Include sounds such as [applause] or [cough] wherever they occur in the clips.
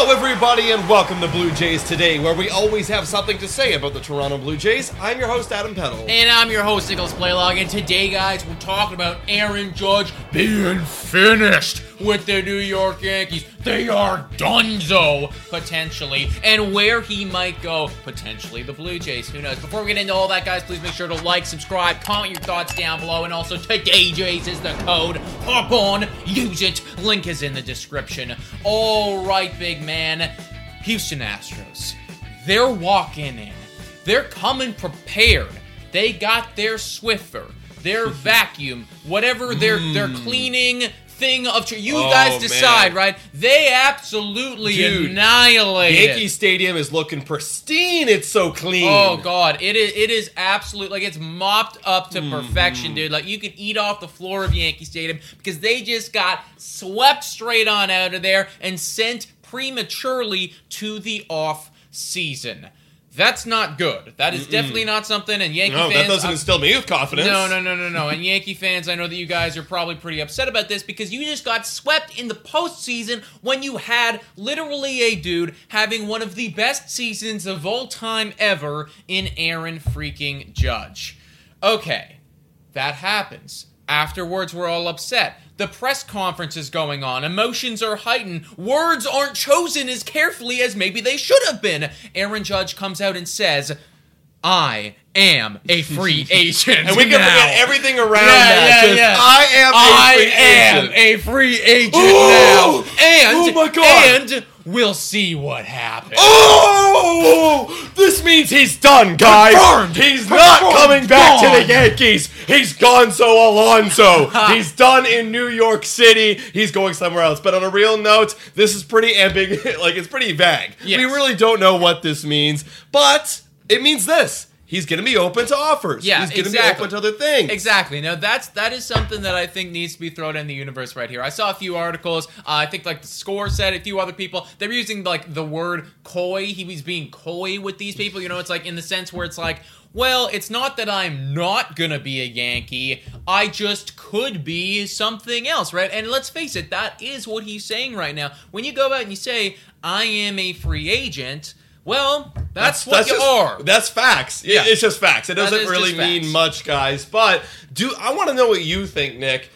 Hello, everybody, and welcome to Blue Jays Today, where we always have something to say about the Toronto Blue Jays. I'm your host, Adam Peddle. And I'm your host, Nicholas Paleolog, and today, guys, we're talking about Aaron Judge being finished with the New York Yankees. They are donezo, potentially, and where he might go, potentially the Blue Jays. Who knows? Before we get into all that, guys, please make sure to like, subscribe, comment your thoughts down below, and also today Jays is the code. Hop on, use it. Link is in the description. All right, big man. Houston Astros. They're walking in. They're coming prepared. They got their Swiffer, their [laughs] vacuum, whatever their their hmm. cleaning thing of you Oh, guys decide, man. right? They absolutely Dude, annihilated. Yankee Stadium is looking pristine. It's so clean. Oh god, it is it is absolute like it's mopped up to Mm-hmm. perfection, dude. Like you can eat off the floor of Yankee Stadium because they just got swept straight on out of there and sent prematurely to the off season. That's not good. That is definitely not something. And Yankee No, fans, that doesn't I'm- instill me with confidence. no, no, no, no, no. And Yankee fans, I know that you guys are probably pretty upset about this because you just got swept in the postseason when you had literally a dude having one of the best seasons of all time ever in Aaron freaking Judge. Okay, that happens. Afterwards, we're all upset. The press conference is going on. Emotions are heightened. Words aren't chosen as carefully as maybe they should have been. Aaron Judge comes out and says, I am a free [laughs] agent. And we can now." forget everything around Yeah, that. yeah, yeah. I am a I free am agent. a free agent now. And, Oh my God. and we'll see what happens. Oh! Means he's done, guys. Confirmed. He's not coming back to the Yankees. He's gone so Alonso. [laughs] he's done in New York City. He's going somewhere else. But on a real note, this is pretty ambiguous. [laughs] Like it's pretty vague. Yes. We really don't know what this means, but it means this. He's going to be open to offers. Yeah, he's going to be exactly. open to other things. Exactly. Now that's that is something that I think needs to be thrown in the universe right here. I saw a few articles. Uh, I think like the score said a few other people. They're using like the word coy. He was being coy with these people. You know, it's like in the sense where it's like, well, it's not that I'm not gonna be a Yankee. I just could be something else, right? And let's face it, that is what he's saying right now. When you go out and you say, I am a free agent. Well, that's, what you just, are. That's facts. Yeah. It's just facts. It doesn't really mean much, guys. But do I want to know what you think, Nick?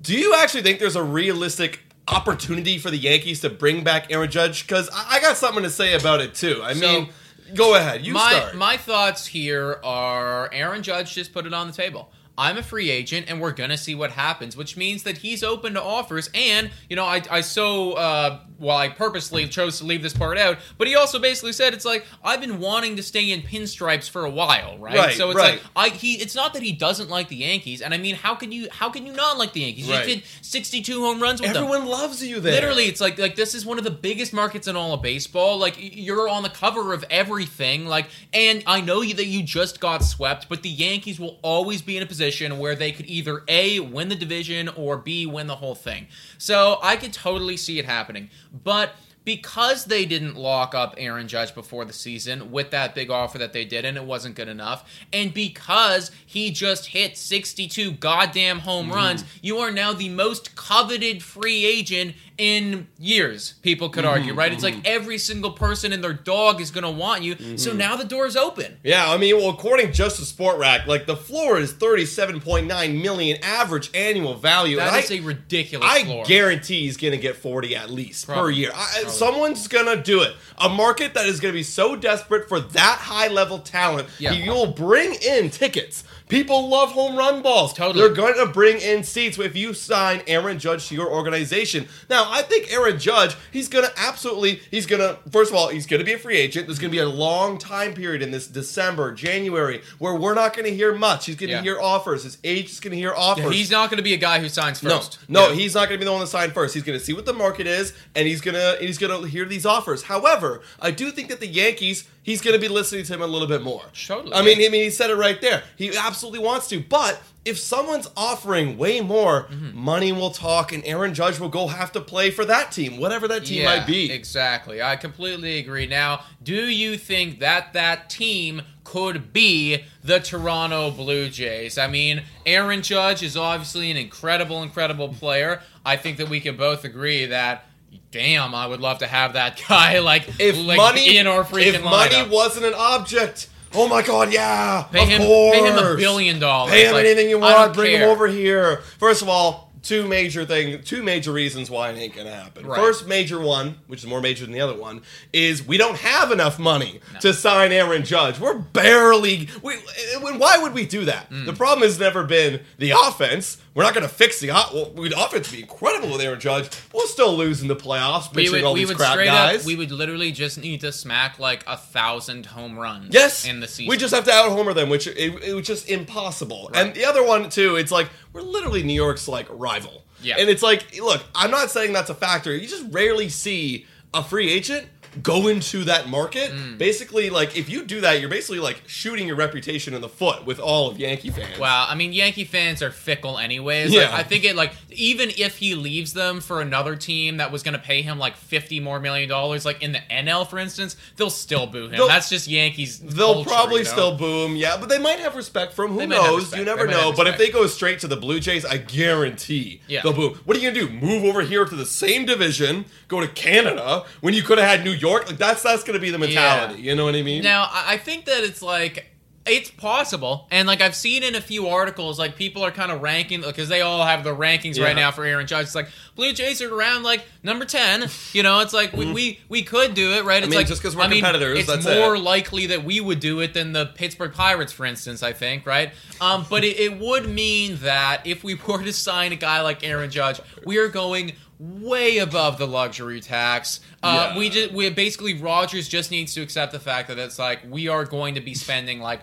Do you actually think there's a realistic opportunity for the Yankees to bring back Aaron Judge? Because I, I got something to say about it too. I So- mean, go ahead. You my start. my thoughts here are Aaron Judge just put it on the table. I'm a free agent and we're going to see what happens, which means that he's open to offers. And, you know, I, I so, uh, well, I purposely chose to leave this part out, but he also basically said it's like, I've been wanting to stay in pinstripes for a while, right? Right, so it's right. like, I, he, it's not that he doesn't like the Yankees. And I mean, how can you, how can you not like the Yankees? Right. You did 62 home runs with them. Everyone loves you there. Literally, it's like like this is one of the biggest markets in all of baseball. Like you're on the cover of everything. Like, and I know you that you just got swept, but the Yankees will always be in a position where they could either a win the division or b win the whole thing. So I could totally see it happening, but. Because they didn't lock up Aaron Judge before the season with that big offer that they did, and it wasn't good enough, and because he just hit 62 goddamn home mm-hmm. runs, you are now the most coveted free agent in years, people could argue, mm-hmm, right? It's like mm-hmm. every single person and their dog is going to want you. So mm-hmm. now the door's open. Yeah, I mean, well, according just to Spotrac, like the floor is thirty-seven point nine million average annual value. That is I, a ridiculous I floor. guarantee he's going to get 40 at least per year. I, someone's going to do it. A market that is going to be so desperate for that high level talent, Yeah. you'll bring in tickets. People love home run balls. Totally. They're going to bring in seats if you sign Aaron Judge to your organization. Now, I think Aaron Judge, he's going to absolutely, he's going to, first of all, he's going to be a free agent. There's going to be a long time period in this December, January, where we're not going to hear much. He's going to Yeah. hear offers. His agent's going to hear offers. He's not going to be a guy who signs No, first. no, Yeah. he's not going to be the one to sign first. He's going to see what the market is, and he's gonna he's gonna hear these offers. However, I do think that the Yankees, he's going to be listening to him a little bit more. Totally. I mean, I mean, he said it right there. He absolutely wants to, but. If someone's offering way more, Mm-hmm. money will talk, and Aaron Judge will go have to play for that team, whatever that team Yeah, might be. Exactly. I completely agree. Now, do you think that that team could be the Toronto Blue Jays? I mean, Aaron Judge is obviously an incredible, incredible player. I think that we can both agree that. Damn, I would love to have that [laughs] guy like, if like money in our freaking if money lineup. wasn't an object, oh my god, yeah, Pay of him- course. pay him a billion dollars. Pay him Like, anything you want. Bring him over here. First of all, two major thing, two major reasons why it ain't gonna happen. Right. First major one, which is more major than the other one, is we don't have enough money to sign Aaron Judge. We're barely. We, why would we do that? Mm. The problem has never been the offense. We're not to fix the well, the offense. Would be incredible with Aaron Judge. We'll still lose in the playoffs, we would, all we these would crap guys. up, we would literally just need to smack like a thousand home runs. Yes, in the season. we just have to out homer them, which it, it was just impossible. And the other one too, it's like we're literally New York's like rival. Yeah. and it's like, look, I'm not saying that's a factor. You just rarely see a free agent go into that market. Mm. Basically, like if you do that, you're basically like shooting your reputation in the foot with all of Yankee fans. Wow, I mean Yankee fans are fickle anyways. Yeah. Like, I think it like even if he leaves them for another team that was going to pay him like 50 more million dollars like in the NL for instance, they'll still boo him. They'll- That's just Yankees They'll culture, probably you know? still boom, yeah, but they might have respect from who They might have knows. You never know. But if they go straight to the Blue Jays, I guarantee Yeah. they'll boom. What are you gonna do? Move over here to the same division, go to Canada when you could have had New York? Like that's that's gonna be the mentality. You know what I mean? Now, I I think that it's like it's possible, and like I've seen in a few articles, like people are kind of ranking because they all have the rankings Yeah. right now for Aaron Judge. It's like Blue Jays are around like number ten. You know, it's like we, we we could do it, right? It's mean, like just 'cause we're I mean, competitors, It's that's more it. likely that we would do it than the Pittsburgh Pirates, for instance. I think, right? Um, but it, it would mean that if we were to sign a guy like Aaron Judge, we are going way above the luxury tax. Uh, Yeah. We just we basically Rogers just needs to accept the fact that it's like we are going to be spending like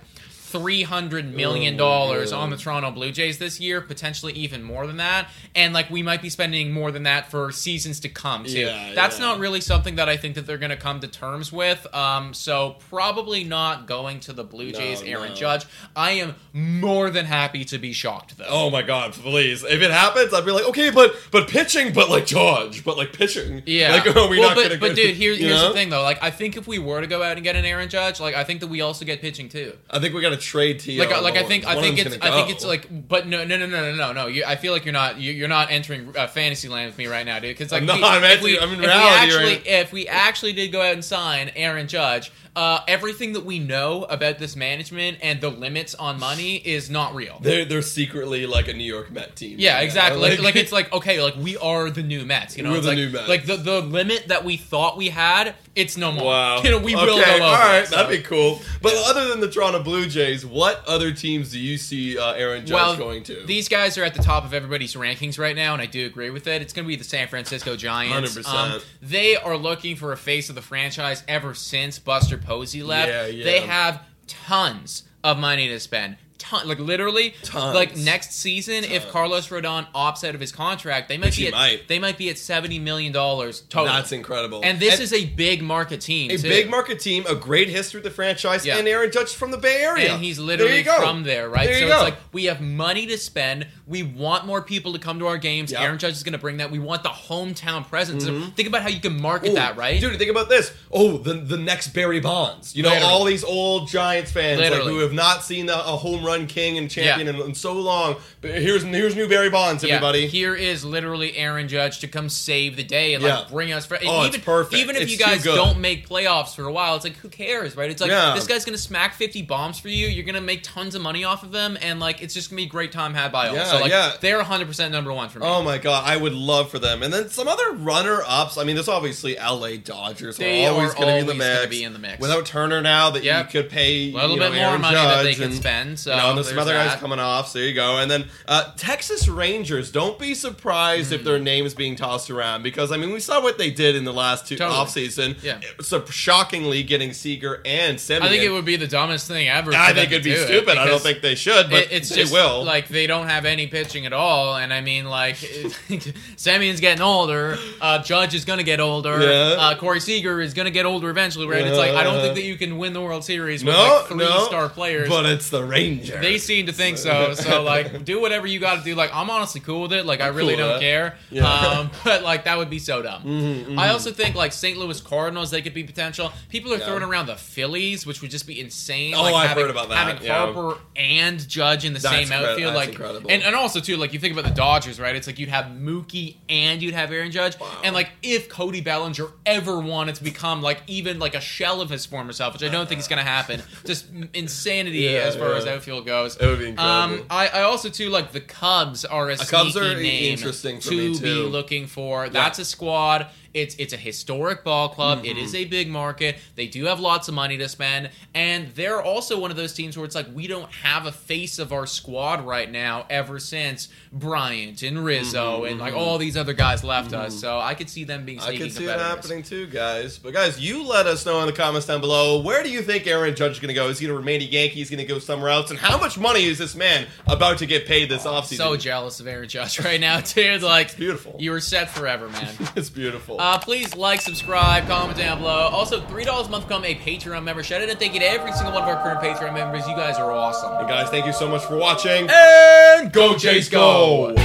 three hundred million dollars on the Toronto Blue Jays this year, potentially even more than that, and like we might be spending more than that for seasons to come too. Yeah, That's yeah. not really something that I think that they're going to come to terms with. Um, so probably not going to the Blue Jays, Aaron no. Judge. I am more than happy to be shocked though. Oh my god, please! If it happens, I'd be like, okay, but but pitching, but like Judge, but like pitching. Yeah, like [laughs] are we well, not but, gonna but dude, here, here's know? the thing though. Like, I think if we were to go out and get an Aaron Judge, like, I think that we also get pitching too. I think we got to trade T. like like I think I think it's I think it's like but no no no no no no no you, I feel like you're not you, you're not entering uh, fantasy land with me right now dude because like I'm not, we- I'm if actually- we, I'm in if we actually right if we actually did go out and sign Aaron Judge uh, everything that we know about this management and the limits on money is not real. They're they're secretly like a New York Met team. Yeah, right exactly. now. Like, like it's like okay, like we are the new Mets. You know, We're the like, new Mets. Like the, the limit that we thought we had, it's no more. Wow. [laughs] You know, we will okay, go over. All right, so. that'd be cool. But other than the Toronto Blue Jays, what other teams do you see uh, Aaron Judge well, going to? these guys are at the top of everybody's rankings right now, and I do agree with it. It's going to be the San Francisco Giants. 100%. Um, they are looking for a face of the franchise ever since Buster Posey left. Yeah, yeah. They have tons of money to spend. Ton, like literally, Tons. like next season, if Carlos Rodon opts out of his contract, they might Which be he at might. they might be at seventy million dollars total. That's incredible. And this is a big market team. a too. big market team, a great history with the franchise, Yeah. and Aaron Judge is from the Bay Area. And he's There literally you go. from there, right? There so you it's go. like we have money to spend. We want more people to come to our games. Yep. Aaron Judge is going to bring that. We want the hometown presence. Think about how you can market Mm-hmm. Ooh, that, right? Dude, think about this. Oh, the the next Barry Bonds. You know, Literally. all these old Giants fans like, who have not seen a, a home run king and champion Yeah. in, in so long. But here's here's new Barry Bonds, Yeah, everybody. here is literally Aaron Judge to come save the day and Yeah. like bring us. And Oh, even, it's perfect. Even if It's you guys don't make playoffs for a while, it's like who cares, right? It's like Yeah. this guy's gonna smack fifty bombs for you. You're gonna make tons of money off of them, and like it's just gonna be a great time had by all. Yeah, so like yeah. they're 100 percent number one for me. Oh my god, I would love for them. And then some other runner ups. I mean, there's obviously LA Dodgers They are always going to be in the mix. be in the mix. Without Turner now, that Yep. you could pay A little you know, bit more Aaron money that they Judge can and, spend, so you know, and there's some other guys coming off. So there you go. And then uh, Texas Rangers. Don't be surprised if their Hmm. name is being tossed around because I mean we saw what they did in the last two Totally. off season. Yeah. So shockingly getting Seager and Semien. I think it would be the dumbest thing ever. I think it'd be it, stupid. I don't think they should, but it- it's they just will. like they don't have any pitching at all, and I mean like [laughs] Semien's getting older, uh, Judge is gonna get older, Yeah. uh, Corey Seager is gonna get older eventually, right? It's like I don't think that you can win the World Series with no, like three no, star players. but it's the Rangers. they seem to think so. So [laughs] like, do whatever you got to do. Like, I'm honestly cool with it. Like, I really cool don't care. Yeah. Um, [laughs] but like, that would be so dumb. Mm-hmm, I also think like St. Louis Cardinals, they could be potential. People are Yeah. throwing around the Phillies, which would just be insane. Oh, like, I've having, heard about that, Having. Harper and Judge in the That's same outfield, like, incredible. and and also too, like you think about the Dodgers, right? It's like you'd have Mookie and you'd have Aaron Judge, and like if Cody Bellinger ever wanted to become like even like a shell of his former self, which I don't think is going to happen, just insanity Yeah, as far yeah. as outfield goes. It would be incredible. Um, I, I also too like the Cubs are a Cubs sneaky are name interesting to be looking for. That's a squad. It's it's a historic ball club. It Mm-hmm. is a big market. They do have lots of money to spend, and they're also one of those teams where it's like we don't have a face of our squad right now. Ever since Bryant and Rizzo and like all these other guys left us, so I could see them being Mm-hmm. I can see it happening too, guys. But guys, you let us know in the comments down below. Where do you think Aaron Judge is going to go? Is he going to remain a Yankee? Is he going to go somewhere else? And how much money is this man about to get paid this offseason? So jealous of Aaron Judge [laughs] right now, dude. Like beautiful. You were set forever, man. [laughs] it's beautiful. Uh, please like, subscribe, comment down below. Also, three dollars a month become a Patreon member. Shout out and thank you to every single one of our current Patreon members. You guys are awesome. and guys, thank you so much for watching. And go Jays, go!